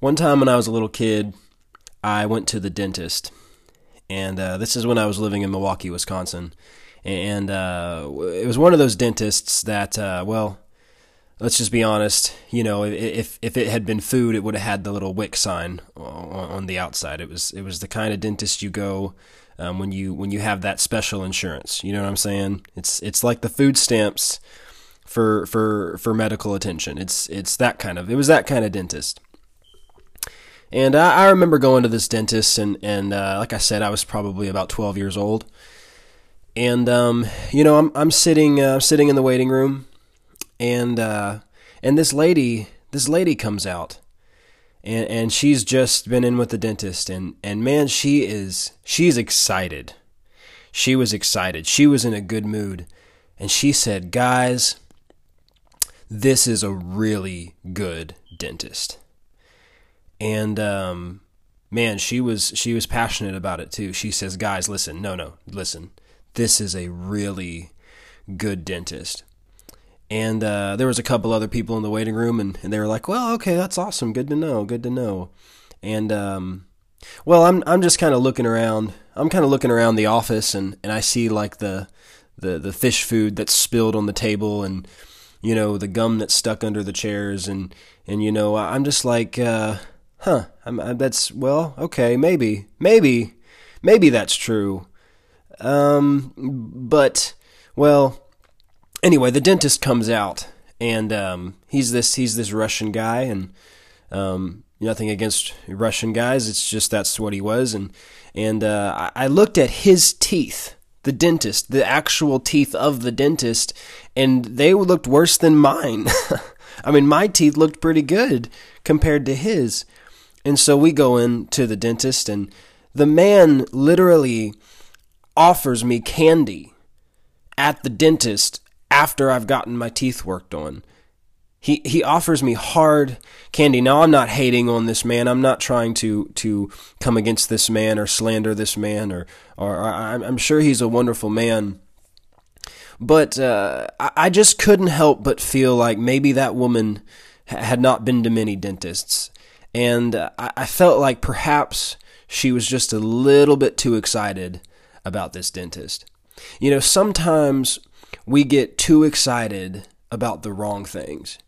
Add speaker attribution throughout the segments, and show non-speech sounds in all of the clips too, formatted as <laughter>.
Speaker 1: One time when I was a little kid, I went to the dentist, and uh, this is when I was living in Milwaukee, Wisconsin. And uh, it was one of those dentists that, uh, well, let's just be honest. You know, if if it had been food, it would have had the little WIC sign on the outside. It was it was the kind of dentist you go um, when you when you have that special insurance. You know what I'm saying? It's it's like the food stamps for for for medical attention. It's it's that kind of it was that kind of dentist. And I, I remember going to this dentist, and and uh, like I said, I was probably about 12 years old. And um, you know, I'm I'm sitting uh, sitting in the waiting room, and uh, and this lady this lady comes out, and and she's just been in with the dentist, and and man, she is she's excited. She was excited. She was in a good mood, and she said, "Guys, this is a really good dentist." And um, man, she was she was passionate about it too. She says, "Guys, listen, no, no, listen. This is a really good dentist." And uh, there was a couple other people in the waiting room, and, and they were like, "Well, okay, that's awesome. Good to know. Good to know." And um, well, I'm I'm just kind of looking around. I'm kind of looking around the office, and, and I see like the the the fish food that's spilled on the table, and you know the gum that's stuck under the chairs, and and you know I'm just like. Uh, huh, I'm, I, that's, well, okay, maybe, maybe, maybe that's true. Um, but, well, anyway, the dentist comes out and, um, he's this, he's this Russian guy and, um, nothing against Russian guys. It's just that's what he was. And, and, uh, I looked at his teeth the dentist, the actual teeth of the dentist, and they looked worse than mine. <laughs> I mean, my teeth looked pretty good compared to his. And so we go in to the dentist, and the man literally offers me candy at the dentist after I've gotten my teeth worked on. He he offers me hard candy. Now I'm not hating on this man. I'm not trying to to come against this man or slander this man or or, I'm sure he's a wonderful man. But uh, I just couldn't help but feel like maybe that woman had not been to many dentists and uh, I felt like perhaps she was just a little bit too excited about this dentist. You know, sometimes we get too excited about the wrong things.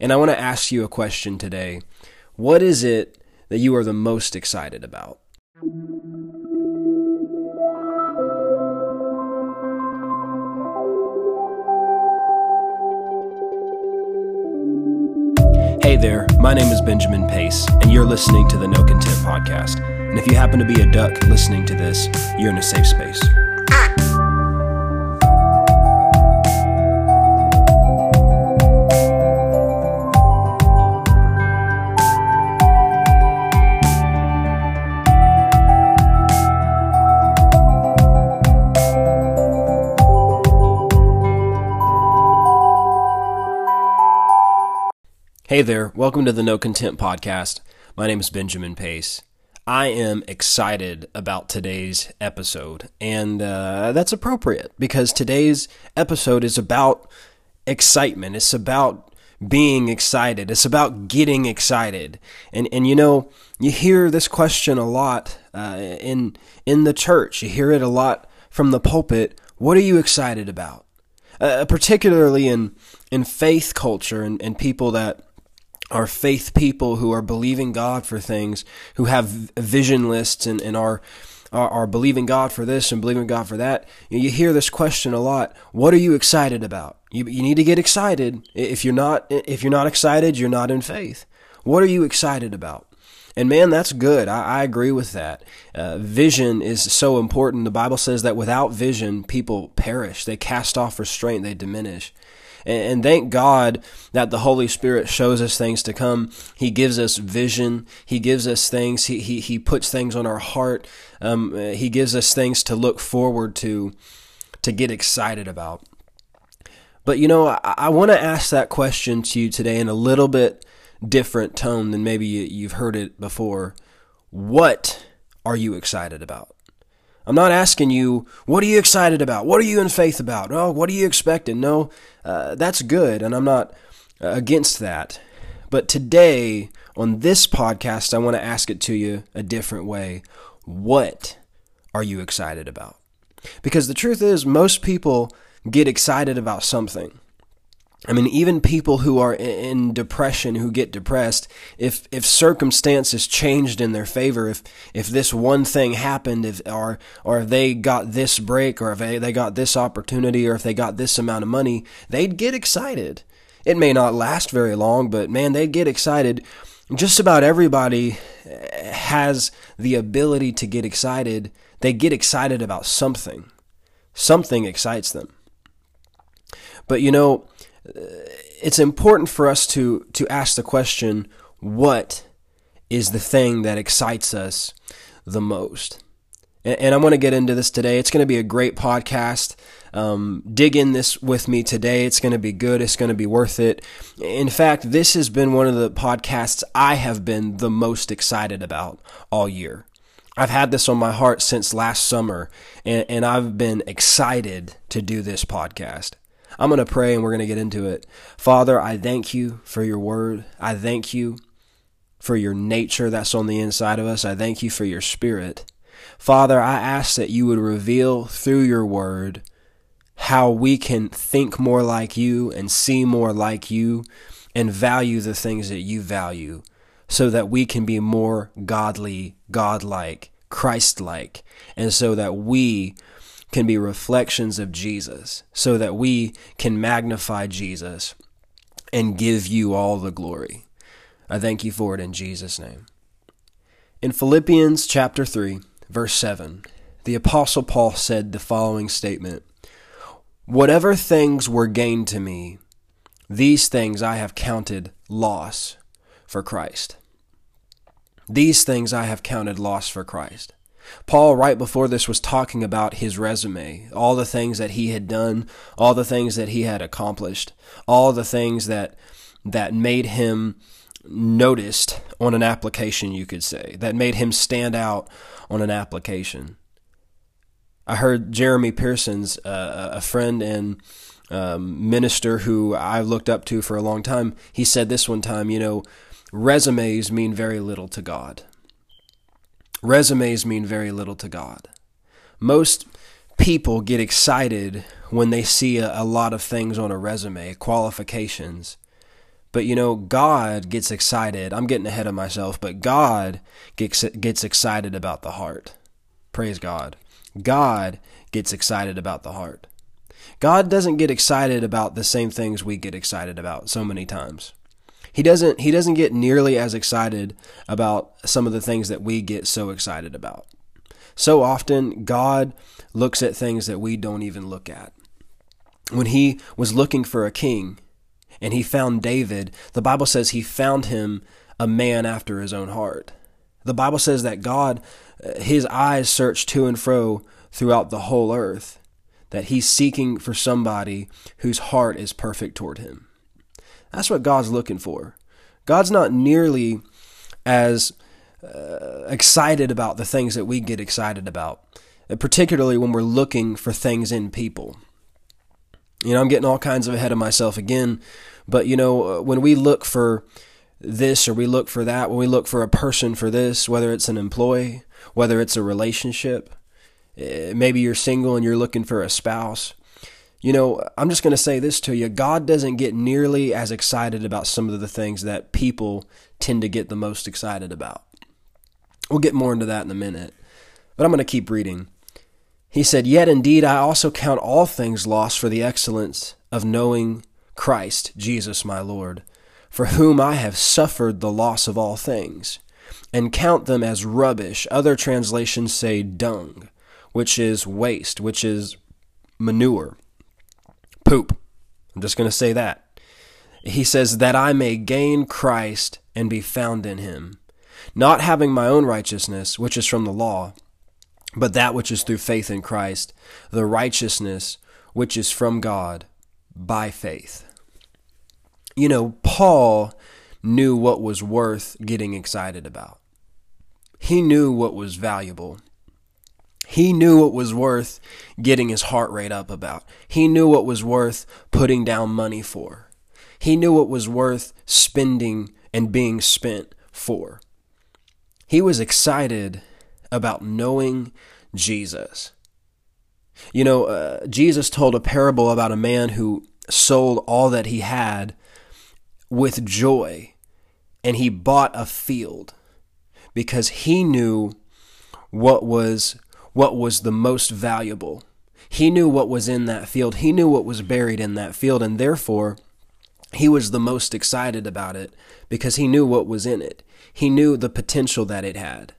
Speaker 1: And I want to ask you a question today. What is it that you are the most excited about? Hey there, my name is Benjamin Pace, and you're listening to the No Content Podcast. And if you happen to be a duck listening to this, you're in a safe space. Hey there, welcome to the No Content Podcast. My name is Benjamin Pace. I am excited about today's episode, and uh, that's appropriate because today's episode is about excitement. It's about being excited. It's about getting excited. And and you know, you hear this question a lot uh, in in the church. You hear it a lot from the pulpit. What are you excited about? Uh, particularly in in faith culture and, and people that are faith people who are believing God for things, who have vision lists and, and are, are, are believing God for this and believing God for that. You hear this question a lot. What are you excited about? You, you need to get excited. If you're not if you're not excited, you're not in faith. What are you excited about? And man, that's good. I, I agree with that. Uh, vision is so important. The Bible says that without vision, people perish. They cast off restraint. They diminish. And, thank God that the Holy Spirit shows us things to come. He gives us vision. He gives us things. He, he, he puts things on our heart. Um, he gives us things to look forward to, to get excited about. But you know, I, I want to ask that question to you today in a little bit different tone than maybe you, you've heard it before. What are you excited about? I'm not asking you, what are you excited about? What are you in faith about? Oh, what are you expecting? No, uh, that's good, and I'm not uh, against that. But today, on this podcast, I want to ask it to you a different way. What are you excited about? Because the truth is, most people get excited about something. I mean, even people who are in depression, who get depressed, if if circumstances changed in their favor, if if this one thing happened, if or or if they got this break, or if they, they got this opportunity, or if they got this amount of money, they'd get excited. It may not last very long, but man, they'd get excited. Just about everybody eh, has the ability to get excited. They get excited about something. Something excites them. But you know, it's important for us to to ask the question what is the thing that excites us the most? And, and i want to get into this today. It's going to be a great podcast. Um, dig in this with me today. It's going to be good. It's going to be worth it. In fact this has been one of the podcasts i have been the most excited about all year. I've had this on my heart since last summer, and, and I've been excited to do this podcast. I'm going to pray and we're going to get into it. Father, I thank you for your word. I thank you for your nature that's on the inside of us. I thank you for your spirit. Father, I ask that you would reveal through your word how we can think more like you and see more like you and value the things that you value so that we can be more godly, godlike, Christ like, and so that we can be reflections of Jesus so that we can magnify Jesus and give you all the glory. I thank you for it in Jesus' name. In Philippians chapter 3, verse 7, the Apostle Paul said the following statement Whatever things were gained to me, these things I have counted loss for Christ. These things I have counted loss for Christ. Paul, right before this, was talking about his resume, all the things that he had done, all the things that he had accomplished, all the things that that made him noticed on an application, you could say, that made him stand out on an application. I heard Jeremy Pearsons, uh, a friend and um, minister who I looked up to for a long time, he said this one time, you know, resumes mean very little to God. Resumes mean very little to God. Most people get excited when they see a, a, lot of things on a resume, qualifications. But you know, God gets excited. I'm getting ahead of myself, but God gets gets excited about the heart. Praise God. God gets excited about the heart. God doesn't get excited about the same things we get excited about so many times he doesn't he doesn't get nearly as excited about some of the things that we get so excited about. So often God looks at things that we don't even look at. When he was looking for a king and he found David, the Bible says he found him a man after his own heart. The Bible says that God uh, his eyes search to and fro throughout the whole earth, that he's seeking for somebody whose heart is perfect toward him. That's what God's looking for. God's not nearly as uh, excited about the things that we get excited about, uh, particularly when we're looking for things in people. You know, I'm getting all kinds of ahead of myself again, but you know, uh, when we look for this or we look for that, when we look for a person for this, whether it's an employee, whether it's a relationship, uh, maybe you're single and you're looking for a spouse, you know, I'm just going to say this to you God doesn't get nearly as excited about some of the things that people tend to get the most excited about. We'll get more into that in a minute, but I'm going to keep reading. He said, Yet indeed I also count all things lost for the excellence of knowing Christ, Jesus my Lord, for whom I have suffered the loss of all things, and count them as rubbish. Other translations say dung, which is waste, which is manure poop. I'm just going to say that. He says, That I may gain Christ and be found in him, not having my own righteousness, which is from the law, but that which is through faith in Christ, the righteousness which is from God by faith. You know, Paul knew what was worth getting excited about. He knew what was valuable. He knew what was worth getting his heart rate up about. He knew what was worth putting down money for. He knew what was worth spending and being spent for. He was excited about knowing Jesus. You know, uh, Jesus told a parable about a man who sold all that he had with joy and he bought a field because he knew what was what was the most valuable. He knew what was in that field. He knew what was buried in that field and therefore he was the most excited about it because he knew what was in it. He knew the potential that it had.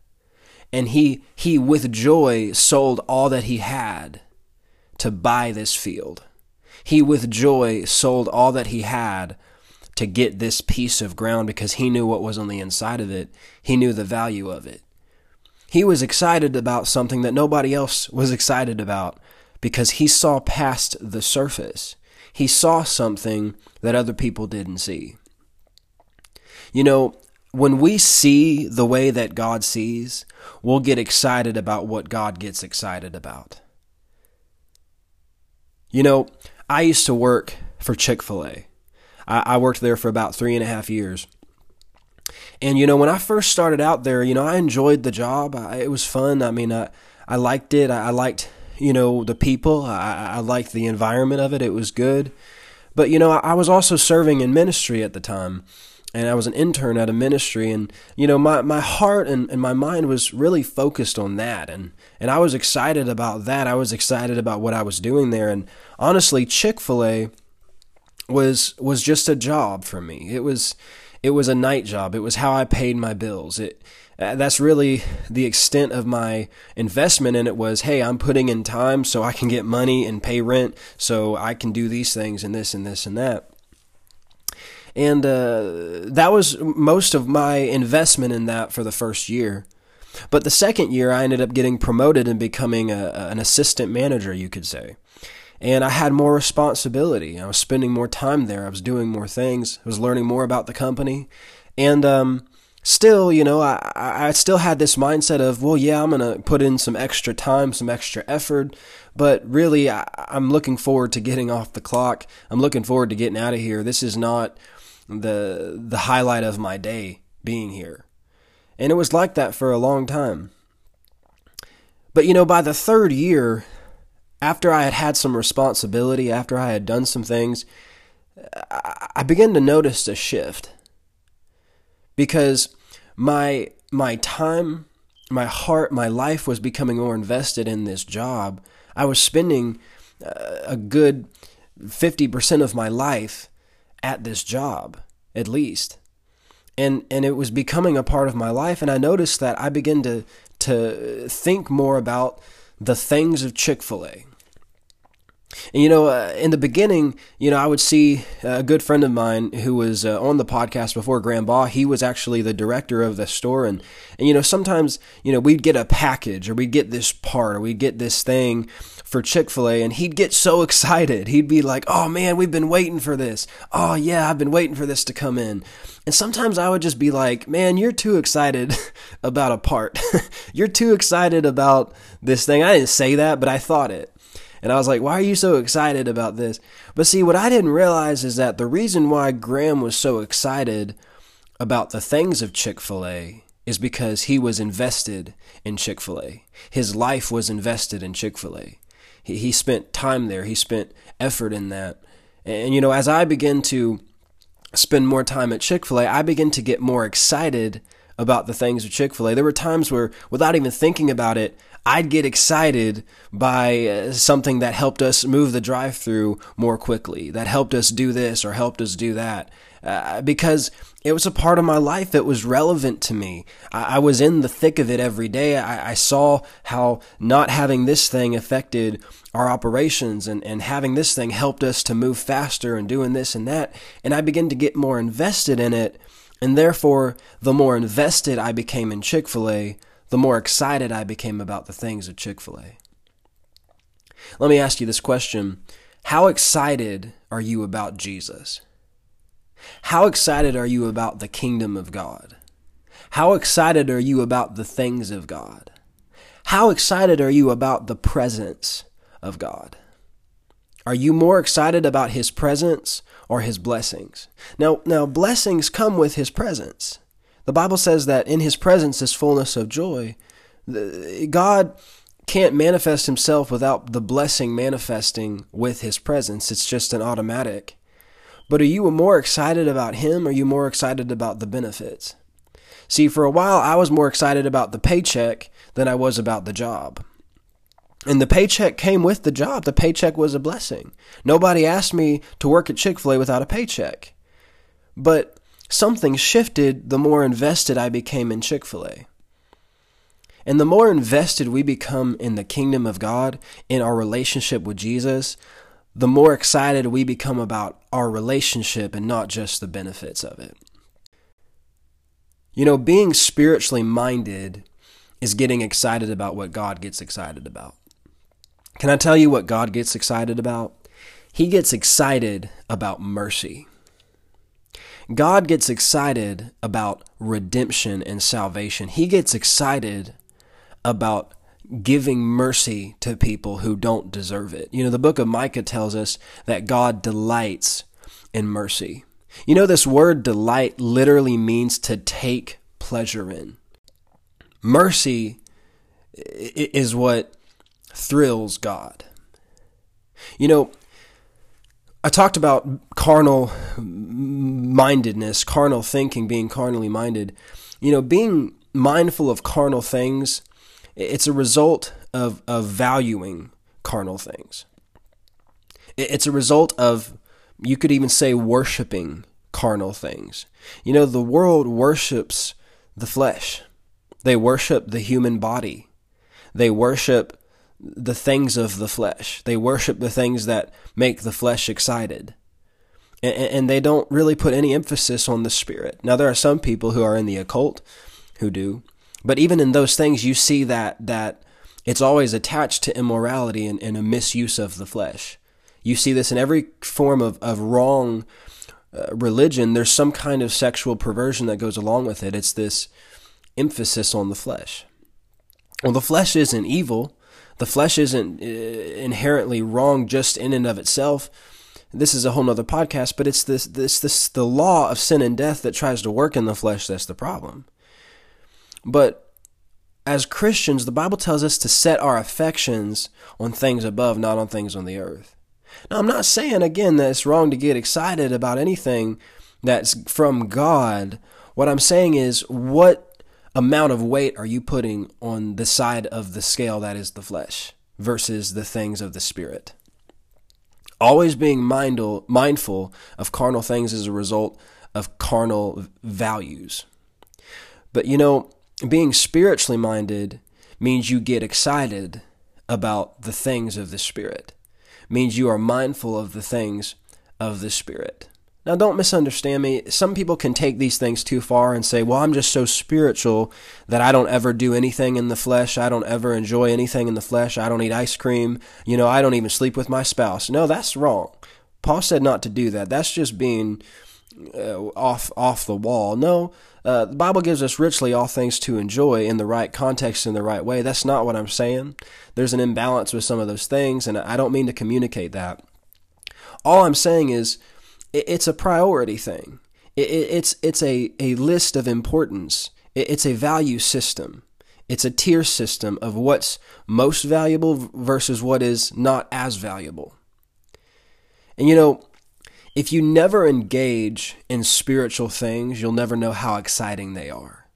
Speaker 1: And he he with joy sold all that he had to buy this field. He with joy sold all that he had to get this piece of ground because he knew what was on the inside of it. He knew the value of it. He was excited about something that nobody else was excited about because he saw past the surface. He saw something that other people didn't see. You know, when we see the way that God sees, we'll get excited about what God gets excited about. You know, I used to work for Chick fil A. I, worked there for about three and a half years. And, you know, when I first started out there, you know, I enjoyed the job. I, it was fun. I mean, I, I liked it. I, I liked, you know, the people. I, I liked the environment of it. It was good. But, you know, I, I was also serving in ministry at the time and I was an intern at a ministry and you know my, my heart and, and my mind was really focused on that and and I was excited about that. I was excited about what I was doing there and honestly Chick-fil-A was was just a job for me. It was it was a night job. It was how I paid my bills. It uh, that's really the extent of my investment in it was hey i'm putting in time so i can get money and pay rent so i can do these things and this and this and that and uh, that was most of my investment in that for the first year. But the second year, I ended up getting promoted and becoming a, an assistant manager, you could say. And I had more responsibility. I was spending more time there. I was doing more things. I was learning more about the company. And um, still, you know, I, I still had this mindset of, well, yeah, I'm to put in some extra time, some extra effort. But really, I, I'm looking forward to getting off the clock. I'm looking forward to getting out of here. This is not the the highlight of my day being here. And it was like that for a long time. But you know, by the third year, after I had had some responsibility, after I had done some things, I began to notice a shift. Because my my time, my heart, my life was becoming more invested in this job. I was spending uh, a good 50% of my life at this job, at least. And and it was becoming a part of my life and I noticed that I began to to think more about the things of Chick-fil-A. And you know, uh, in the beginning, you know, I would see a good friend of mine who was uh, on the podcast before Graham Baugh. He was actually the director of the store, and and you know, sometimes you know we'd get a package or we'd get this part or we'd get this thing for Chick fil A, and he'd get so <laughs> excited. He'd be like, Oh man, we've been waiting for this. Oh yeah, I've been waiting for this to come in. And sometimes I would just be like, Man, you're too excited <laughs> about a part. <laughs> you're too excited about this thing. I didn't say that, but I thought it. And I was like, why are you so excited about this? But see, what I didn't realize is that the reason why Graham was so excited about the things of Chick fil A is because he was invested in Chick fil A. His life was invested in Chick fil A. He, he spent time there. He spent effort in that. And, you know, as I begin to spend more time at Chick fil A, I begin to get more excited about the things of Chick fil A. There were times where, without even thinking about it, I'd get excited by uh, something that helped us move the drive through more quickly, that helped us do this or helped us do that. Uh, because it was a part of my life that was relevant to me. I, I was in the thick of it every day. I, I, saw how not having this thing affected our operations and, and having this thing helped us to move faster and doing this and that. And I began to get more invested in it. And therefore, the more invested I became in Chick fil A, the more excited I became about the things of Chick fil A. Let me ask you this question How excited are you about Jesus? How excited are you about the kingdom of God? How excited are you about the things of God? How excited are you about the presence of God? Are you more excited about his presence or his blessings? Now, now blessings come with his presence. The Bible says that in his presence is fullness of joy. God can't manifest himself without the blessing manifesting with his presence. It's just an automatic. But are you more excited about him or are you more excited about the benefits? See, for a while I was more excited about the paycheck than I was about the job. And the paycheck came with the job. The paycheck was a blessing. Nobody asked me to work at Chick fil A without a paycheck. But something shifted the more invested I became in Chick fil A. And the more invested we become in the kingdom of God, in our relationship with Jesus, the more excited we become about our relationship and not just the benefits of it. You know, being spiritually minded is getting excited about what God gets excited about. Can I tell you what God gets excited about? He gets excited about mercy. God gets excited about redemption and salvation. He gets excited about giving mercy to people who don't deserve it. You know, the book of Micah tells us that God delights in mercy. You know, this word delight literally means to take pleasure in. Mercy is what thrills God. You know, I talked about carnal mindedness, carnal thinking, being carnally minded. You know, being mindful of carnal things, it's a result of, of valuing carnal things. It's a result of, you could even say, worshiping carnal things. You know, the world worships the flesh, they worship the human body, they worship the things of the flesh. They worship the things that make the flesh excited. And, they don't really put any emphasis on the spirit. Now, there are some people who are in the occult who do, but even in those things, you see that that it's always attached to immorality and, and a misuse of the flesh. You see this in every form of, of wrong uh, religion. There's some kind of sexual perversion that goes along with it. It's this emphasis on the flesh. Well, the flesh isn't evil, the flesh isn't uh, inherently wrong just in and of itself. This is a whole nother podcast, but it's this this this the law of sin and death that tries to work in the flesh that's the problem. But as Christians, the Bible tells us to set our affections on things above, not on things on the earth. Now, I'm not saying again that it's wrong to get excited about anything that's from God. What I'm saying is, what amount of weight are you putting on the side of the scale that is the flesh versus the things of the spirit? Always being mindful, mindful of carnal things as a result of carnal values. But you know, being spiritually minded means you get excited about the things of the spirit. Means you are mindful of the things of the spirit. Now, don't misunderstand me. Some people can take these things too far and say, well, I'm just so spiritual that I don't ever do anything in the flesh. I don't ever enjoy anything in the flesh. I don't eat ice cream. You know, I don't even sleep with my spouse. No, that's wrong. Paul said not to do that. That's just being uh, off off the wall. No, uh, the Bible gives us richly all things to enjoy in the right context, in the right way. That's not what I'm saying. There's an imbalance with some of those things, and I don't mean to communicate that. All I'm saying is it's a priority thing. It's it's a, a list of importance. It's a value system. It's a tier system of what's most valuable versus what is not as valuable. And you know, if you never engage in spiritual things, you'll never know how exciting they are.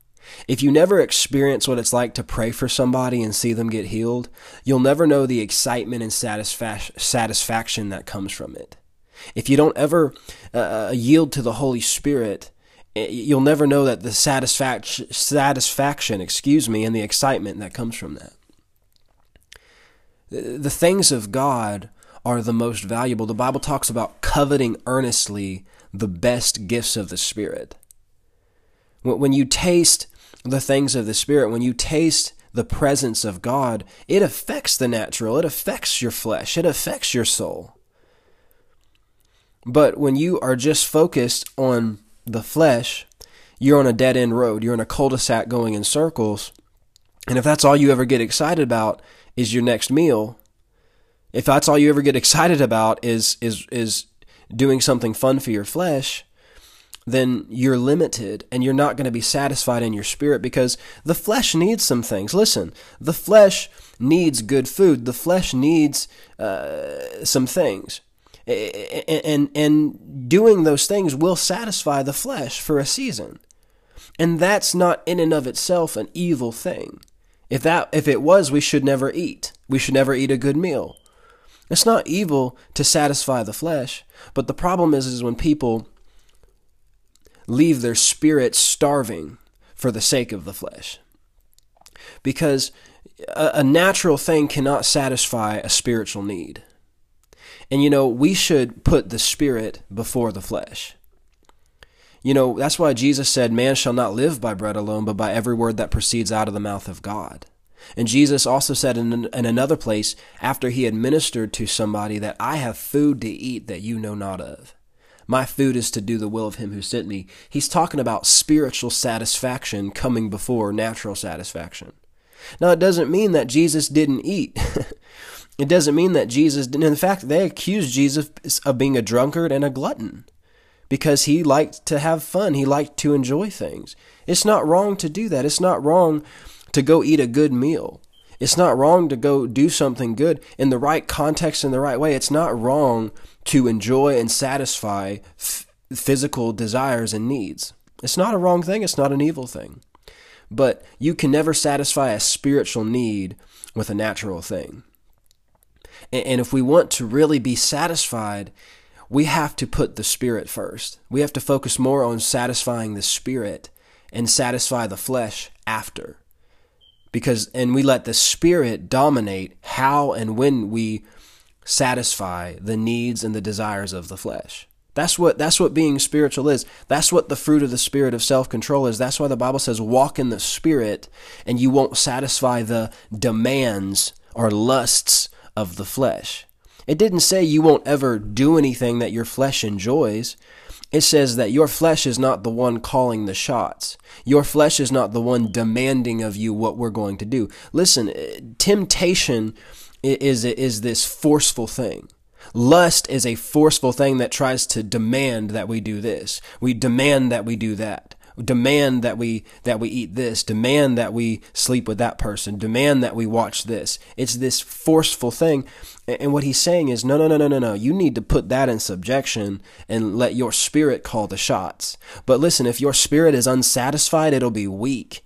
Speaker 1: If you never experience what it's like to pray for somebody and see them get healed, you'll never know the excitement and satisfaction that comes from it. If you don't ever uh, uh, yield to the Holy Spirit, eh, you'll never know that the satisfaction, satisfaction, excuse me, and the excitement that comes from that. The things of God are the most valuable. The Bible talks about coveting earnestly the best gifts of the Spirit. When you taste the things of the Spirit, when you taste the presence of God, it affects the natural, it affects your flesh, it affects your soul. But when you are just focused on the flesh, you're on a dead end road. You're in a cul de sac going in circles. And if that's all you ever get excited about is your next meal, if that's all you ever get excited about is is is doing something fun for your flesh, then you're limited and you're not going to be satisfied in your spirit because the flesh needs some things. Listen, the flesh needs good food. The flesh needs uh, some things. And, and, doing those things will satisfy the flesh for a season. And that's not in and of itself an evil thing. If that if it was, we should never eat. We should never eat a good meal. It's not evil to satisfy the flesh, but the problem is is when people leave their spirit starving for the sake of the flesh. Because a, a natural thing cannot satisfy a spiritual need. And you know, we should put the spirit before the flesh. You know, that's why Jesus said, Man shall not live by bread alone, but by every word that proceeds out of the mouth of God. And Jesus also said in, in another place, after he had ministered to somebody, that I have food to eat that you know not of. My food is to do the will of him who sent me. He's talking about spiritual satisfaction coming before natural satisfaction. Now, it doesn't mean that Jesus didn't eat. <laughs> it doesn't mean that Jesus didn't. In fact, they accused Jesus of being a drunkard and a glutton because he liked to have fun. He liked to enjoy things. It's not wrong to do that. It's not wrong to go eat a good meal. It's not wrong to go do something good in the right context, in the right way. It's not wrong to enjoy and satisfy f- physical desires and needs. It's not a wrong thing, it's not an evil thing. But you can never satisfy a spiritual need with a natural thing. And, if we want to really be satisfied, we have to put the spirit first. We have to focus more on satisfying the spirit and satisfy the flesh after because and we let the spirit dominate how and when we satisfy the needs and the desires of the flesh. That's what that's what being spiritual is. That's what the fruit of the spirit of self-control is. That's why the Bible says walk in the spirit and you won't satisfy the demands or lusts of the flesh. It didn't say you won't ever do anything that your flesh enjoys. It says that your flesh is not the one calling the shots. Your flesh is not the one demanding of you what we're going to do. Listen, eh, temptation is is this forceful thing. Lust is a forceful thing that tries to demand that we do this. We demand that we do that. Demand that we that we eat this. Demand that we sleep with that person. Demand that we watch this. It's this forceful thing. And what he's saying is, no, no, no, no, no, no. You need to put that in subjection and let your spirit call the shots. But listen, if your spirit is unsatisfied, it'll be weak.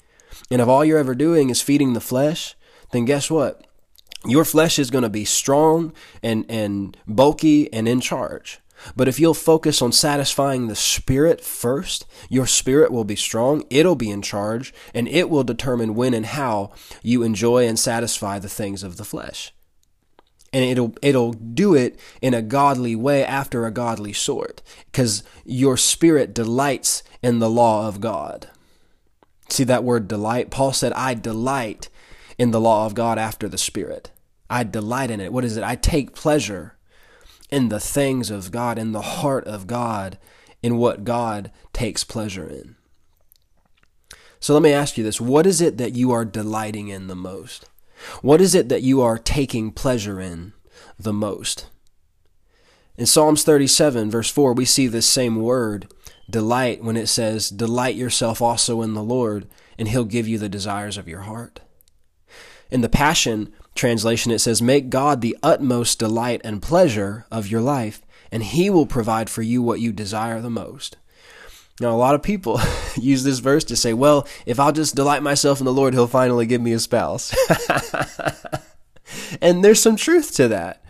Speaker 1: And if all you're ever doing is feeding the flesh, then guess what? your flesh is going to be strong and, and bulky and in charge. But if you'll focus on satisfying the spirit first, your spirit will be strong, it'll be in charge, and it will determine when and how you enjoy and satisfy the things of the flesh. And it'll it'll do it in a godly way after a godly sort, because your spirit delights in the law of God. See that word delight? Paul said, I delight in the law of God after the Spirit. I delight in it. What is it? I take pleasure in the things of God, in the heart of God, in what God takes pleasure in. So let me ask you this what is it that you are delighting in the most? What is it that you are taking pleasure in the most? In Psalms 37, verse 4, we see this same word, delight, when it says, Delight yourself also in the Lord, and he'll give you the desires of your heart. In the Passion translation, it says, Make God the utmost delight and pleasure of your life, and He will provide for you what you desire the most. Now, a lot of people <laughs> use this verse to say, Well, if I'll just delight myself in the Lord, He'll finally give me a spouse. <laughs> and there's some truth to that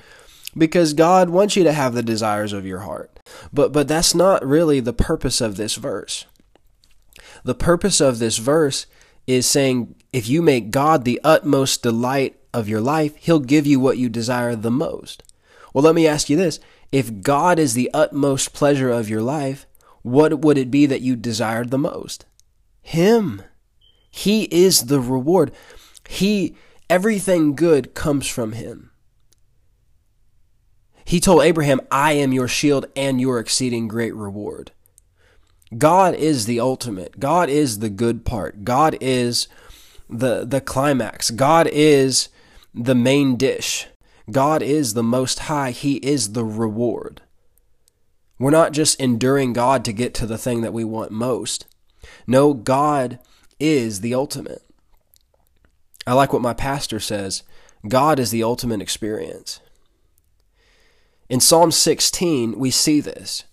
Speaker 1: because God wants you to have the desires of your heart. But but that's not really the purpose of this verse. The purpose of this verse is saying if you make God the utmost delight of your life, He'll give you what you desire the most. Well, let me ask you this if God is the utmost pleasure of your life, what would it be that you desired the most? Him. He is the reward. He, everything good comes from Him. He told Abraham, I am your shield and your exceeding great reward. God is the ultimate. God is the good part. God is the the climax. God is the main dish. God is the Most High, He is the reward. We're not just enduring God to get to the thing that we want most. No, God is the ultimate. I like what my pastor says God is the ultimate experience. In Psalm 16, we see this.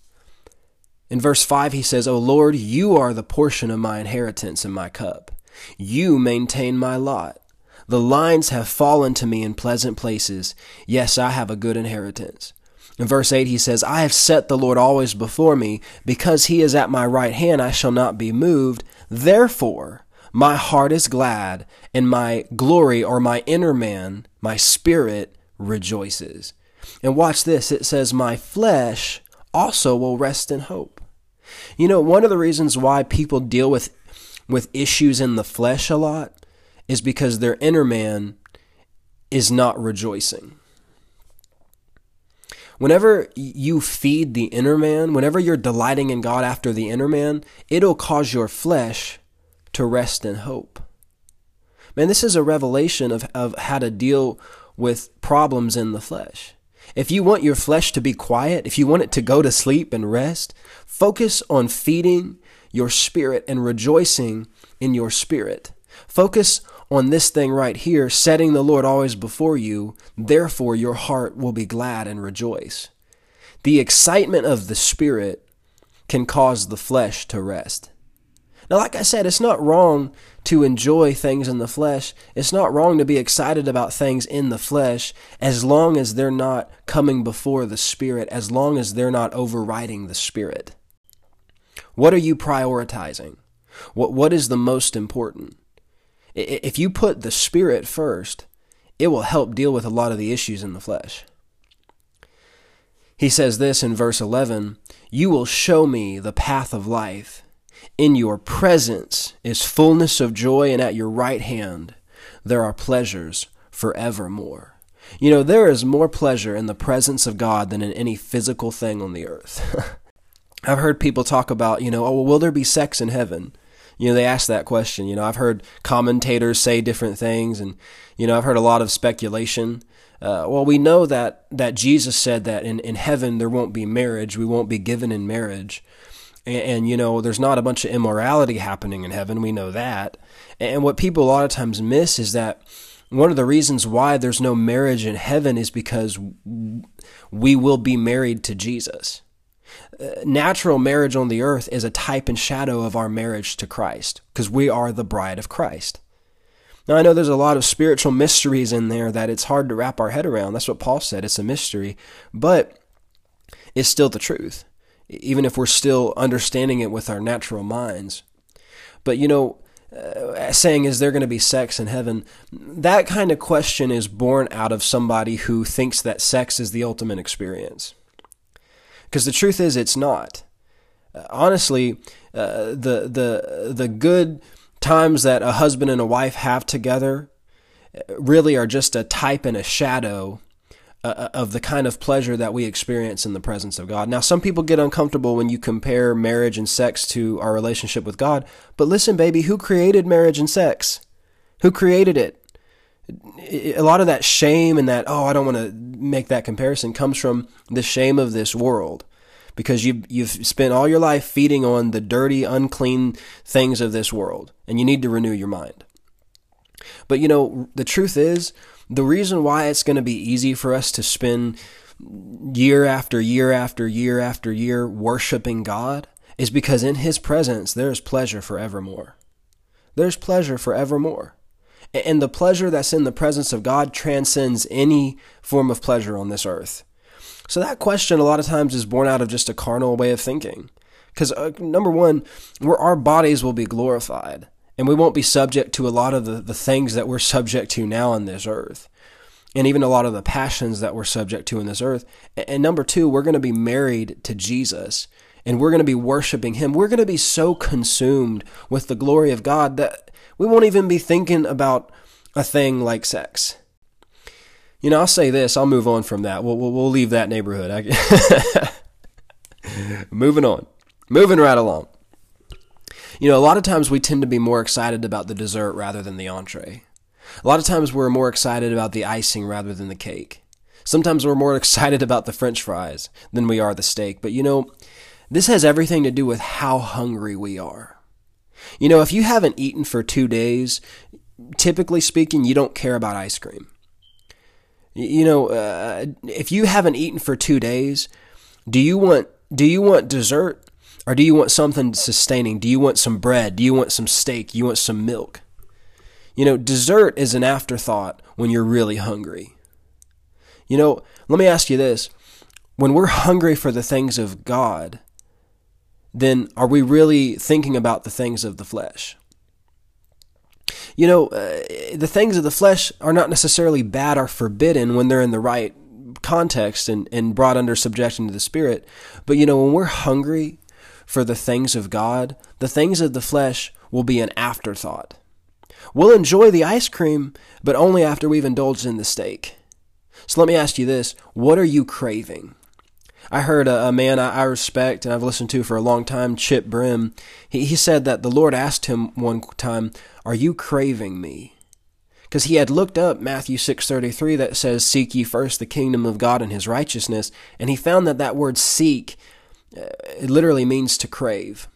Speaker 1: In verse 5, he says, O Lord, you are the portion of my inheritance and my cup. You maintain my lot. The lines have fallen to me in pleasant places. Yes, I have a good inheritance. In verse 8, he says, I have set the Lord always before me. Because he is at my right hand, I shall not be moved. Therefore, my heart is glad, and my glory or my inner man, my spirit, rejoices. And watch this it says, My flesh also will rest in hope. You know, one of the reasons why people deal with, with issues in the flesh a lot is because their inner man is not rejoicing. Whenever you feed the inner man, whenever you're delighting in God after the inner man, it'll cause your flesh to rest in hope. Man, this is a revelation of, of how to deal with problems in the flesh. If you want your flesh to be quiet, if you want it to go to sleep and rest, focus on feeding your spirit and rejoicing in your spirit. Focus on this thing right here, setting the Lord always before you, therefore your heart will be glad and rejoice. The excitement of the Spirit can cause the flesh to rest. Now, like I said, it's not wrong to enjoy things in the flesh. It's not wrong to be excited about things in the flesh as long as they're not coming before the Spirit, as long as they're not overriding the Spirit. What are you prioritizing? What, what is the most important? If you put the spirit first, it will help deal with a lot of the issues in the flesh. He says this in verse 11 You will show me the path of life. In your presence is fullness of joy, and at your right hand there are pleasures forevermore. You know, there is more pleasure in the presence of God than in any physical thing on the earth. <laughs> I've heard people talk about, you know, oh, well, will there be sex in heaven? You know, they ask that question. You know, I've heard commentators say different things, and you know, I've heard a lot of speculation. Uh, well, we know that that Jesus said that in in heaven there won't be marriage. We won't be given in marriage, and, and you know, there's not a bunch of immorality happening in heaven. We know that. And what people a lot of times miss is that one of the reasons why there's no marriage in heaven is because we will be married to Jesus natural marriage on the earth is a type and shadow of our marriage to Christ because we are the bride of Christ. Now, I know there's a lot of spiritual mysteries in there that it's hard to wrap our head around. That's what Paul said. It's a mystery, but it's still the truth, even if we're still understanding it with our natural minds. But, you know, uh, saying, is there going to be sex in heaven? That kind of question is born out of somebody who thinks that sex is the ultimate experience. Because the truth is, it's not. Uh, honestly, uh, the the the good times that a husband and a wife have together uh, really are just a type and a shadow uh, of the kind of pleasure that we experience in the presence of God. Now, some people get uncomfortable when you compare marriage and sex to our relationship with God. But listen, baby, who created marriage and sex? Who created it? A lot of that shame and that oh I don't want to make that comparison comes from the shame of this world because you you've spent all your life feeding on the dirty unclean things of this world and you need to renew your mind. But you know the truth is the reason why it's going to be easy for us to spend year after year after year after year worshiping God is because in his presence there is pleasure forevermore. There's pleasure forevermore. And the pleasure that's in the presence of God transcends any form of pleasure on this earth. So that question a lot of times is born out of just a carnal way of thinking. Because uh, number one, where our bodies will be glorified, and we won't be subject to a lot of the, the things that we're <laughs> subject to now on this earth, and even a lot of the passions that we're subject to in this earth. And number two, we're going to be married to Jesus, and we're going to be worshiping Him. We're going to be so consumed with the glory of God that we won't even be thinking about a thing like sex. You know, I'll say this. I'll move on from that. We'll we'll, we'll leave that neighborhood. <laughs> Moving on, moving right along. You know, a lot of times we tend to be more excited about the dessert rather than the entree. A lot of times we're more excited about the icing rather than the cake. Sometimes we're more <laughs> excited about the french fries than we are the steak. But you know, this has everything to do with how hungry we are. You know, if you haven't eaten for two days, typically speaking, you don't care about ice cream. You know, uh, if you haven't eaten for two days, do you want do you want dessert or do you want something sustaining? Do you want some bread? Do you want some steak? Do you want some milk? You know, dessert is an afterthought when you're really hungry. You know, let me ask you this. When we're hungry for the things of God, then are we really thinking about the things of the flesh? You know, uh, the things of the flesh are not necessarily bad or forbidden when they're in the right context and, and brought under subjection to the Spirit. But, you know, when we're hungry for the things of God, the things of the flesh will be an afterthought. We'll enjoy the ice cream, but only after we've indulged in the steak. So let me ask you this what are you craving? I heard a, a man I, I, respect and I've listened to for a long time, Chip Brim. He, he said that the Lord asked him one time, Are you craving me? Because he had looked up Matthew 6.33 that says, Seek ye first the kingdom of God and his righteousness. And he found that that word seek uh, it literally means to crave.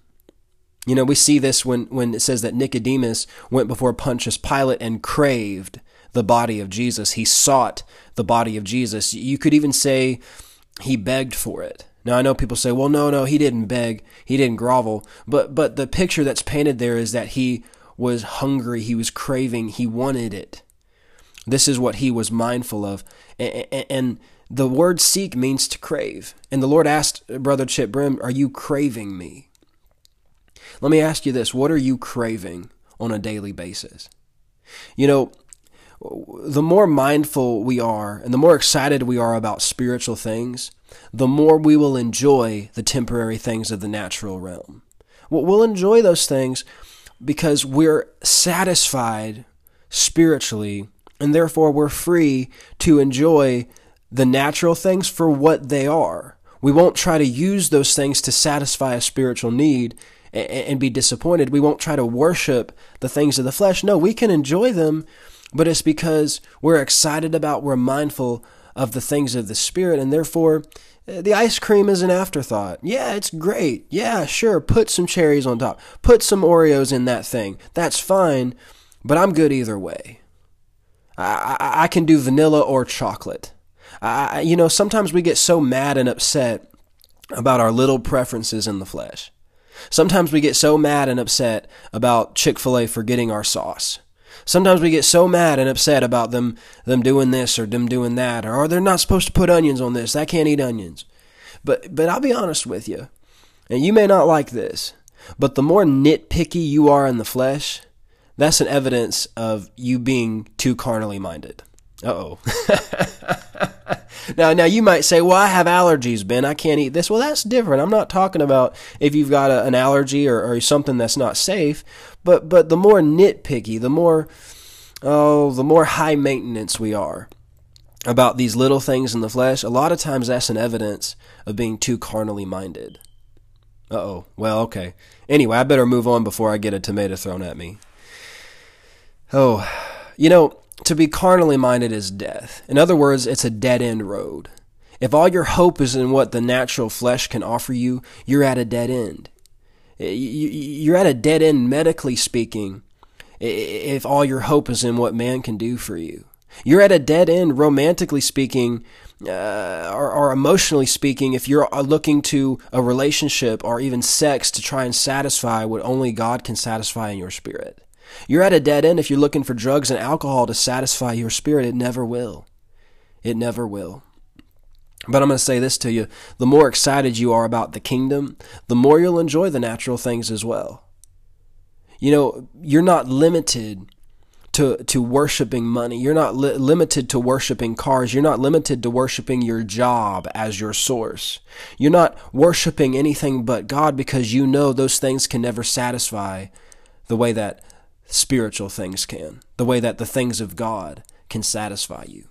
Speaker 1: You know, we see this when, when it says that Nicodemus went before Pontius Pilate and craved the body of Jesus. He sought the body of Jesus. You could even say he begged for it. Now I know people say, "Well, no, no, he didn't beg. He didn't grovel." But but the picture that's painted there is that he was hungry, he was craving, he wanted it. This is what he was mindful of. And the word seek means to crave. And the Lord asked Brother Chip Brim, Are you craving me? Let me ask you this what are you craving on a daily basis? You know, the more mindful we are and the more excited we are about spiritual things, the more we will enjoy the temporary things of the natural realm. We'll enjoy those things because we're satisfied spiritually and therefore we're free to enjoy the natural things for what they are. We won't try to use those things to satisfy a spiritual need and be disappointed. We won't try to worship the things of the flesh. No, we can enjoy them but it's because we're excited about, we're mindful of the things of the Spirit, and therefore uh, the ice cream is an afterthought. Yeah, it's great. Yeah, sure, put some cherries on top, put some Oreos in that thing. That's fine, but I'm good either way. I, I, I can do vanilla or chocolate. I, you know, sometimes we get so mad and upset about our little preferences in the flesh. Sometimes we get so mad and upset about Chick fil A forgetting our sauce. Sometimes we get so mad and upset about them them doing this or them doing that or, or they're not supposed to put onions on this. I can't eat onions. But but I'll be honest with you. And you may not like this, but the more nitpicky you are in the flesh, that's an evidence of you being too carnally minded. Uh-oh. <laughs> now, now you might say, "Well, I have allergies, Ben. I can't eat this." Well, that's different. I'm not talking about if you've got a, an allergy or, or something that's not safe, but but the more nitpicky, the more oh, the more high maintenance we are about these little things in the flesh. A lot of times, that's an evidence of being too carnally minded. Uh-oh. Well, okay. Anyway, I better move on before I get a tomato thrown at me. Oh, you know to be carnally minded is death. In other words, it's a dead end road. If all your hope is in what the natural flesh can offer you, you're at a dead end. You're at a dead end medically speaking if all your hope is in what man can do for you. You're at a dead end romantically speaking uh, or, or, emotionally speaking if you're uh, looking to a relationship or even sex to try and satisfy what only God can satisfy in your spirit. You're at a dead end if you're looking for drugs and alcohol to satisfy your spirit. It never will. It never will. But I'm going to say this to you the more excited you are about the kingdom, the more you'll enjoy the natural things as well. You know, you're not limited to, to worshiping money. You're not li- limited to worshiping cars. You're not limited to worshiping your job as your source. You're not worshiping anything but God because you know those things can never satisfy the way that spiritual things can, the way that the things of God can satisfy you.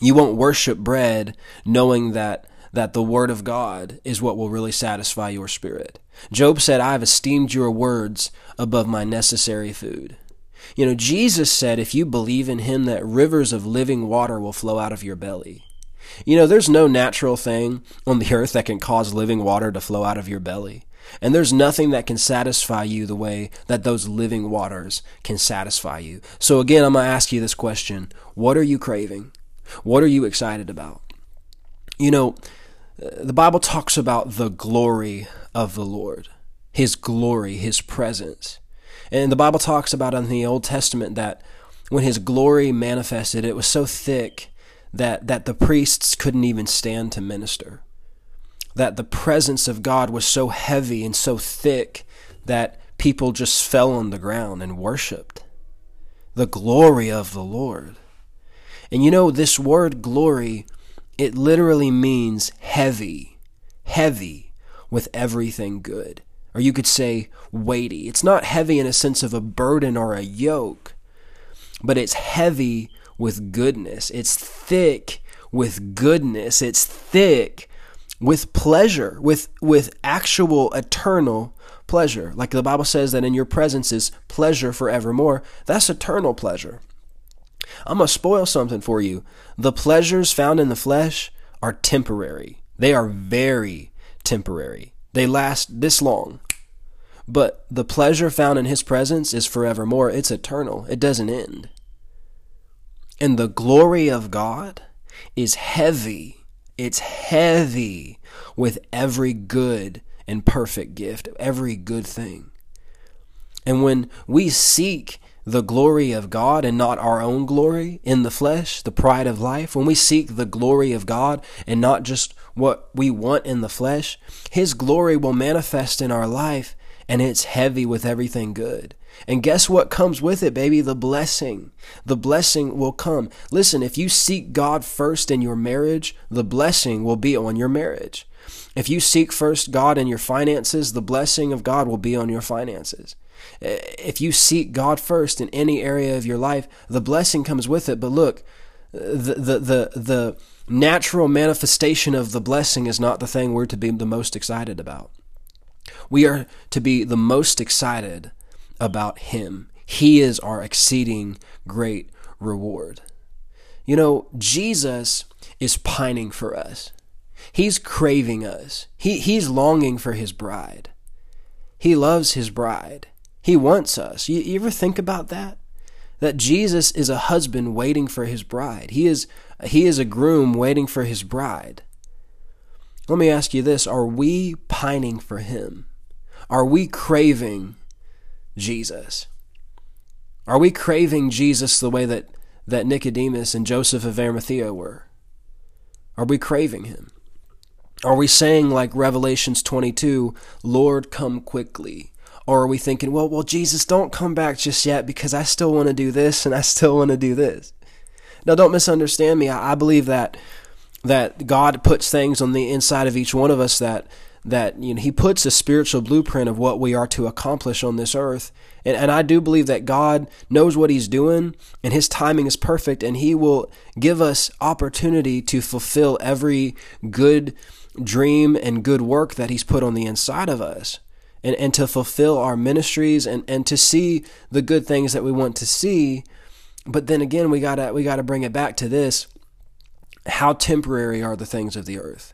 Speaker 1: You won't worship bread knowing that that the word of God is what will really satisfy your spirit. Job said, I have esteemed your words above my necessary food. You know, Jesus said, if you believe in him, that rivers of living water will flow out of your belly. You know, there's no natural thing on the earth that can cause living water to flow out of your belly. And there's nothing that can satisfy you the way that those living waters can satisfy you. So again, I'm going to ask you this question. What are you craving? What are you excited about? You know, the Bible talks about the glory of the Lord, His glory, His presence. And the Bible talks about in the Old Testament that when His glory manifested, it was so thick that, that the priests couldn't even stand to minister. That the presence of God was so heavy and so thick that people just fell on the ground and worshiped. The glory of the Lord. And you know, this word glory, it literally means heavy, heavy with everything good. Or you could say weighty. It's not heavy in a sense of a burden or a yoke, but it's heavy with goodness. It's thick with goodness. It's thick with pleasure, with, with actual eternal pleasure. Like the Bible says that in your presence is pleasure forevermore. That's eternal pleasure. I'm going to spoil something for you. The pleasures found in the flesh are temporary, they are very temporary. They last this long. But the pleasure found in His presence is forevermore. It's eternal, it doesn't end. And the glory of God is heavy. It's heavy with every good and perfect gift, every good thing. And when we seek the glory of God and not our own glory in the flesh, the pride of life, when we seek the glory of God and not just what we want in the flesh, His glory will manifest in our life and it's heavy with everything good. And guess what comes with it, baby? The blessing. The blessing will come. Listen, if you seek God first in your marriage, the blessing will be on your marriage. If you seek first God in your finances, the blessing of God will be on your finances. If you seek God first in any area of your life, the blessing comes with it. But look, the, the, the, the natural manifestation of the blessing is not the thing we're to be the most excited about. We are to be the most excited about Him. He is our exceeding great reward. You know, Jesus is pining for us. He's craving us. He, he's longing for his bride. He loves his bride. He wants us. You, you ever think about that? That Jesus is a husband waiting for his bride. He is he is a groom waiting for his bride. Let me ask you this, are we pining for him? Are we craving Jesus? Are we craving Jesus the way that, that Nicodemus and Joseph of Arimathea were? Are we craving him? Are we saying like Revelations 22, Lord, come quickly? Or are we thinking, well, well, Jesus, don't come back just yet because I still want to do this and I still want to do this. Now, don't misunderstand me. I, I believe that that God puts things on the inside of each one of us that that you know He puts a spiritual blueprint of what we are to accomplish on this earth. And, and I do believe that God knows what He's doing and His timing is perfect, and He will give us opportunity to fulfill every good dream and good work that He's put on the inside of us and, and to fulfill our ministries and, and to see the good things that we want to see. But then again, we gotta we gotta bring it back to this: how temporary are the things of the earth?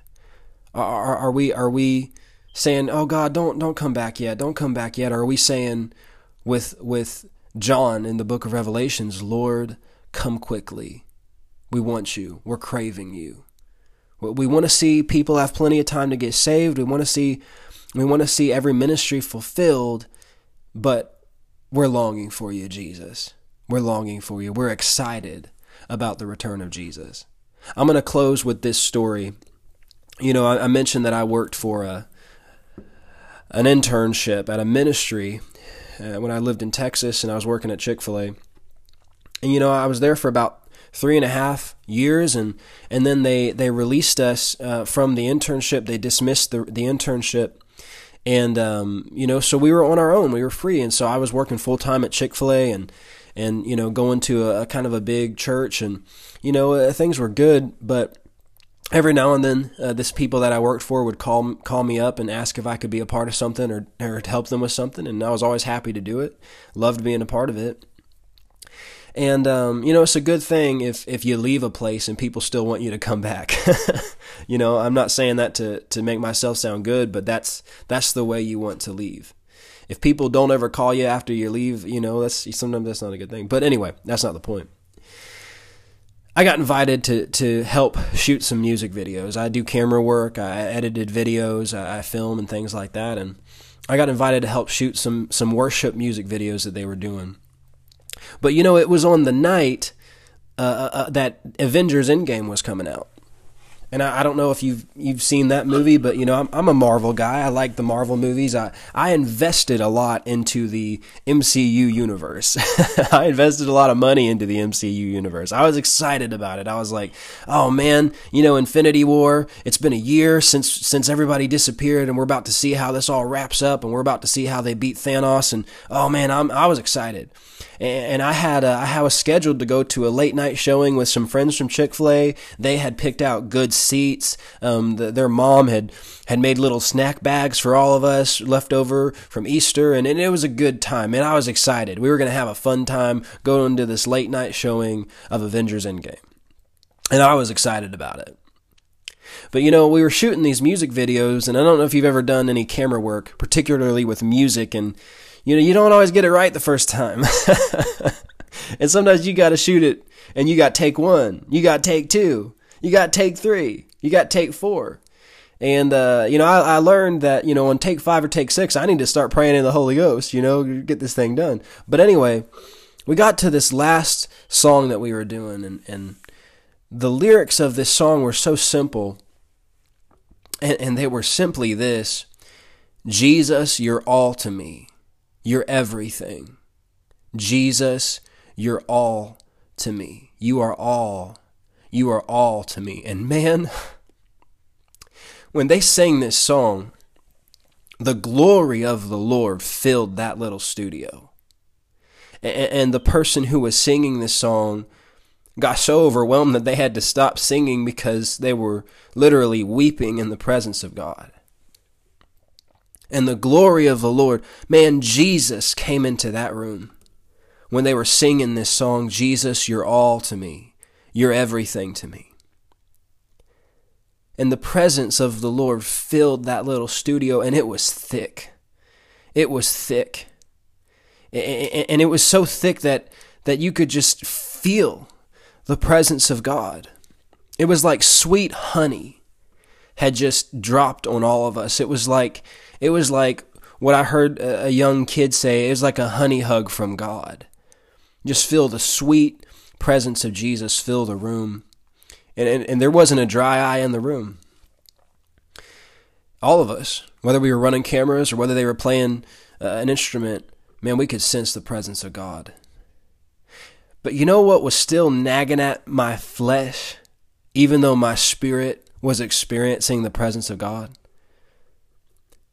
Speaker 1: Are, are we are we saying, "Oh God, don't don't come back yet, don't come back yet"? Or are we saying, with with John in the book of Revelations, "Lord, come quickly. We want you. We're craving you." We want to see people have plenty of time to get saved. We want to see we want to see every ministry fulfilled, but we're longing for you, Jesus. We're longing for you. We're excited about the return of Jesus. I'm going to close with this story. You know, I, mentioned that I worked for a an internship at a ministry uh, when I lived in Texas and I was working at Chick fil A. And, you know, I was there for about three and a half years and and then they they released us uh, from the internship they dismissed the the internship and um, you know, so we were on our own. We were free, and so I was working full time at Chick Fil A, and and you know, going to a, a, kind of a big church, and you know, uh, things were good, but every now and then, uh, this people that I worked for would call call me up and ask if I could be a part of something or or help them with something, and I was always happy to do it. Loved being a part of it. And um, you know, it's a good thing if if you leave a place and people still want you to come back. <laughs> you know, I'm not saying that to to make myself sound good, but that's that's the way you want to leave. If people don't ever call you after you leave, you know, that's sometimes that's not a good thing. But anyway, that's not the point. I got invited to to help shoot some music videos. I do camera work, I edited videos, I film and things like that, and I got invited to help shoot some some worship music videos that they were doing. But you know, it was on the night uh, uh, uh, that Avengers Endgame was coming out. And I, I, don't know if you've you've seen that movie, but you know I'm, I'm a Marvel guy. I like the Marvel movies. I I invested a lot into the MCU universe. <laughs> I invested a lot of money into the MCU universe. I was excited about it. I was like, oh man, you know, Infinity War. It's been a year since since everybody disappeared, and we're about to see how this all wraps up, and we're about to see how they beat Thanos. And oh man, I'm I was excited and I had a, I was scheduled to go to a late night showing with some friends from Chick Fil A. They had picked out good seats. Um, the, their mom had had made little snack bags for all of us left over from Easter, and, and it was a good time. And I was excited. We were going to have a fun time going to this late night showing of Avengers Endgame, and I was excited about it. But you know, we were shooting these music videos, and I don't know if you've ever done any camera work, particularly with music and you know, you don't always get it right the first time. <laughs> and sometimes you got to shoot it and you got take one, you got take two, you got take three, you got take four. And, uh, you know, I, I learned that, you know, on take five or take six, I need to start praying in the Holy Ghost, you know, get this thing done. But anyway, we got to this last song that we were doing, and, and the lyrics of this song were so simple, and, and they were simply this Jesus, you're all to me. You're everything. Jesus, you're all to me. You are all. You are all to me. And man, when they sang this song, the glory of the Lord filled that little studio. And the person who was singing this song got so overwhelmed that they had to stop singing because they were literally weeping in the presence of God and the glory of the Lord. Man, Jesus came into that room when they were singing this song Jesus, you're all to me, you're everything to me. And the presence of the Lord filled that little studio, and it was thick. It was thick. And it was so thick that, that you could just feel the presence of God. It was like sweet honey had just dropped on all of us. It was like it was like what I heard a young kid say. It was like a honey hug from God. Just feel the sweet presence of Jesus fill the room. And, and, and there wasn't a dry eye in the room. All of us, whether we were running cameras or whether they were playing uh, an instrument, man, we could sense the presence of God. But you know what was still nagging at my flesh, even though my spirit was experiencing the presence of God?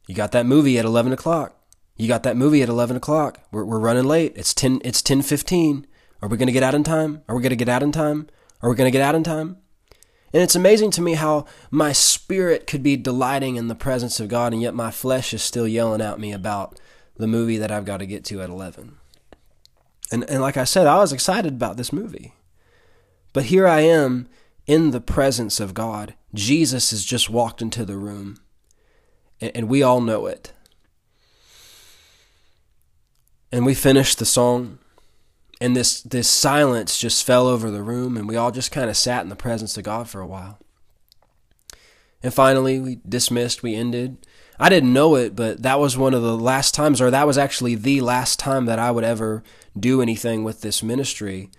Speaker 1: You got that movie at 11 o'clock. You got that movie at 11 o'clock. We're, we're running late. It's 10, it's 10.15. Are we going to get out in time? Are we going to get out in time? Are we going to get out in time? And it's amazing to me how my spirit could be delighting in the presence of God, and yet my flesh is still yelling at me about the movie that I've got to get to at 11. And, and like I said, I was excited about this movie. But here I am in the presence of God. Jesus has just walked into the room and we all know it. And we finished the song, and this this silence just fell over the room, and we all just kind of sat in the presence of God for a while. And finally, we dismissed, we ended. I didn't know it, but that was one of the last times, or that was actually the last time that I would ever do anything with this ministry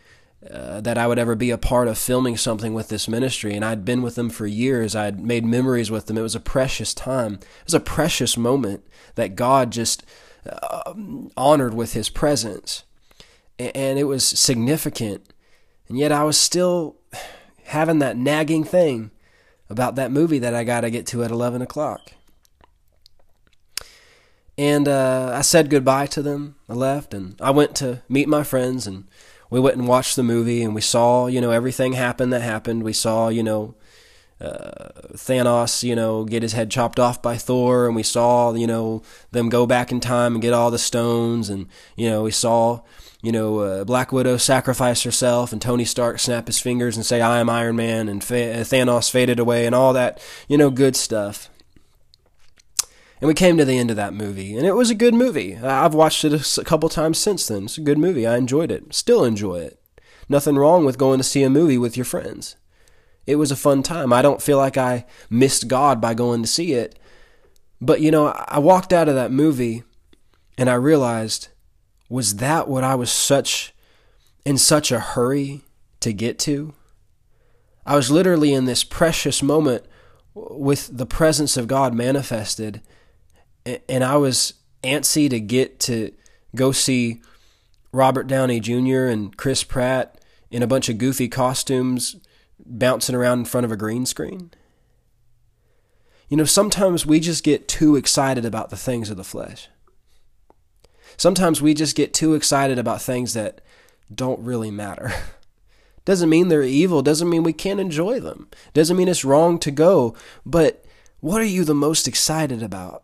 Speaker 1: uh, that I would ever be a part of filming something with this ministry. And I'd been with them for years. I'd made memories with them. It was a precious time. It was a precious moment that God just uh, honored with his presence. And it was significant. And yet I was still having that nagging thing about that movie that I got to get to at 11 o'clock. And uh, I said goodbye to them. I left and I went to meet my friends and we went and watched the movie and we saw, you know, everything happen that happened. We saw, you know, uh, Thanos, you know, get his head chopped off by Thor, and we saw, you know, them go back in time and get all the stones, and you know, we saw, you know, uh, Black Widow sacrifice herself, and Tony Stark snap his fingers and say, "I am Iron Man," and Fa- uh, Thanos faded away, and all that, you know, good stuff. And we came to the end of that movie, and it was a good movie. I've watched it a couple times since then. It's a good movie. I enjoyed it. Still enjoy it. Nothing wrong with going to see a movie with your friends. It was a fun time. I don't feel like I missed God by going to see it. But, you know, I walked out of that movie and I realized was that what I was such in such a hurry to get to? I was literally in this precious moment with the presence of God manifested and I was antsy to get to go see Robert Downey Jr. and Chris Pratt in a bunch of goofy costumes bouncing around in front of a green screen. You know, sometimes we just get too excited about the things of the flesh. Sometimes we just get too excited about things that don't really matter. <laughs> Doesn't mean they're evil, doesn't mean we can't enjoy them. Doesn't mean it's wrong to go, but what are you the most excited about?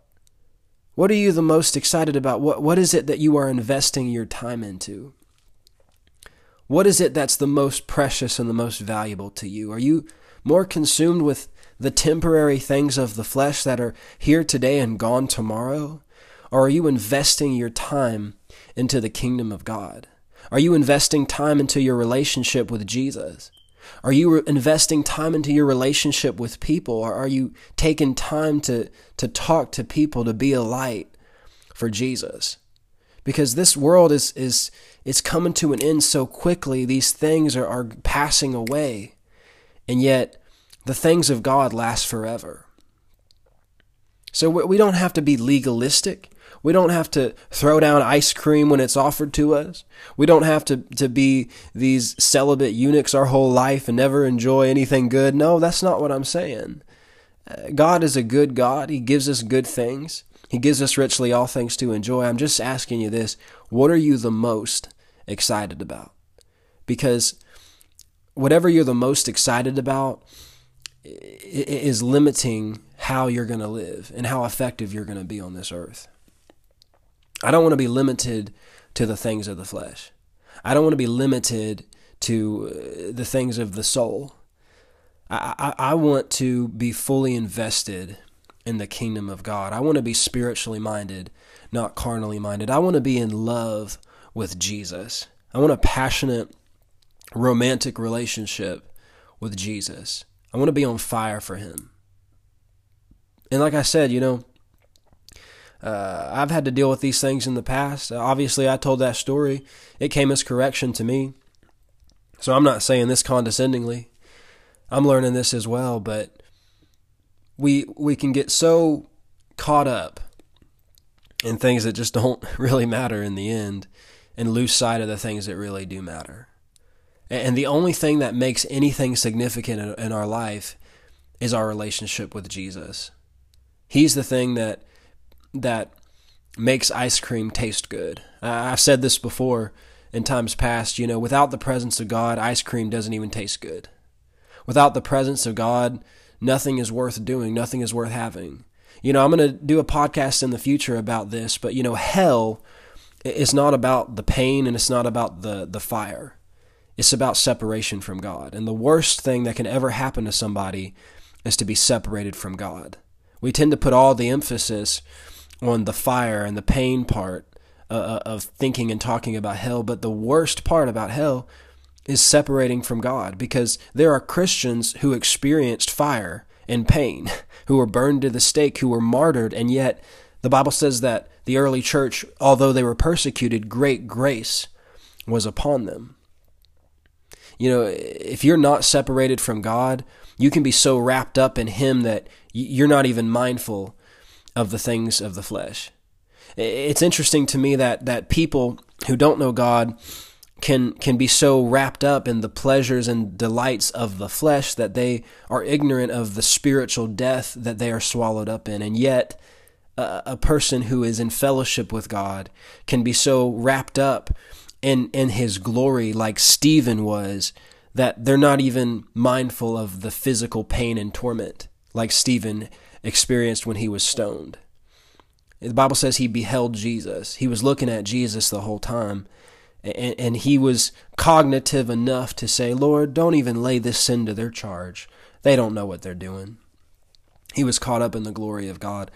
Speaker 1: What are you the most excited about? What what is it that you are investing your time into? What is it that's the most precious and the most valuable to you? Are you more consumed with the temporary things of the flesh that are here today and gone tomorrow? Or are you investing your time into the kingdom of God? Are you investing time into your relationship with Jesus? Are you investing time into your relationship with people? Or are you taking time to, to talk to people, to be a light for Jesus? Because this world is, is it's coming to an end so quickly. These things are, are passing away. And yet, the things of God last forever. So we don't have to be legalistic. We don't have to throw down ice cream when it's offered to us. We don't have to, to be these celibate eunuchs our whole life and never enjoy anything good. No, that's not what I'm saying. Uh, God is a good God. He gives us good things. He gives us richly all things to enjoy. I'm just asking you this what are you the most excited about. Because whatever you're the most excited about is limiting how you're going to live and how effective you're going to be on this earth. I don't want to be limited to the things of the flesh. I don't want to be limited to uh, the things of the soul. I, I, I want to be fully invested in the kingdom of God. I want to be spiritually minded, not carnally minded. I want to be in love with Jesus. I want a passionate, romantic relationship with Jesus. I want to be on fire for Him. And like I said, you know, uh, I've had to deal with these things in the past. Obviously, I told that story. It came as correction to me. So I'm not saying this condescendingly. I'm learning this as well, but we we can get so caught up in things that just don't <laughs> really matter in the end and lose sight of the things that really do matter. And the only thing that makes anything significant in our life is our relationship with Jesus. He's the thing that that makes ice cream taste good. I've said this before in times past, you know, without the presence of God, ice cream doesn't even taste good. Without the presence of God, nothing is worth doing, nothing is worth having. You know, I'm going to do a podcast in the future about this, but you know, hell is not about the pain and it's not about the, the fire. It's about separation from God. And the worst thing that can ever happen to somebody is to be separated from God. We tend to put all the emphasis on the fire and the pain part uh, uh of thinking and talking about hell, but the worst part about hell is separating from God because there are Christians who experienced fire and pain, <laughs> who were burned to the stake, who were martyred, and yet the Bible says that the early church, although they were persecuted, great grace was upon them. You know, if you're not separated from God, you can be so wrapped up in Him that you're not even mindful of the things of the flesh. It's interesting to me that, that people who don't know God can can be so wrapped up in the pleasures and delights of the flesh that they are ignorant of the spiritual death that they are swallowed up in and yet a, person who is in fellowship with God can be so wrapped up in in his glory like Stephen was that they're not even mindful of the physical pain and torment like Stephen experienced when he was stoned. The Bible says he beheld Jesus. He was looking at Jesus the whole time. And, and he was cognitive enough to say, Lord, don't even lay this sin to their charge. They don't know what they're doing. He was caught up in the glory of God.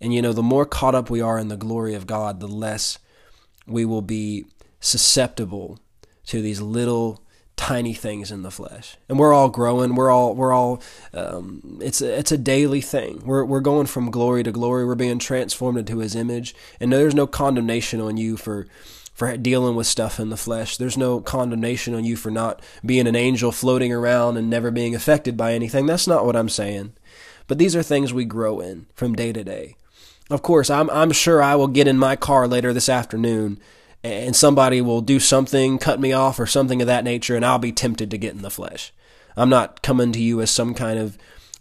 Speaker 1: And you know, the more caught up we are in the glory of God, the less we will be susceptible to these little tiny things in the flesh. And we're all growing. We're all we're all um, it's a, it's a daily thing. We're we're going from glory to glory. We're being transformed into His image. And there's no condemnation on you for for dealing with stuff in the flesh. There's no condemnation on you for not being an angel floating around and never being affected by anything. That's not what I'm saying. But these are things we grow in from day to day. Of course, I'm I'm sure I will get in my car later this afternoon and somebody will do something, cut me off or something of that nature and I'll be tempted to get in the flesh. I'm not coming to you as some kind of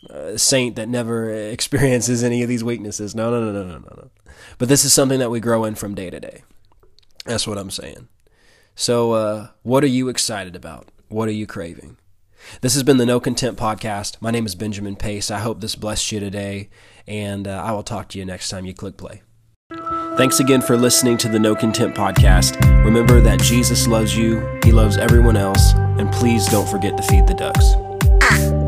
Speaker 1: uh, saint that never <laughs> experiences any of these weaknesses. No, no, no, no, no, no, no. But this is something that we grow in from day to day. That's what I'm saying. So, uh, what are you excited about? What are you craving? This has been the No Content Podcast. My name is Benjamin Pace. I hope this blessed you today, and uh, I will talk to you next time you click play. Thanks again for listening to the No Content Podcast. Remember that Jesus loves you, He loves everyone else, and please don't forget to feed the ducks.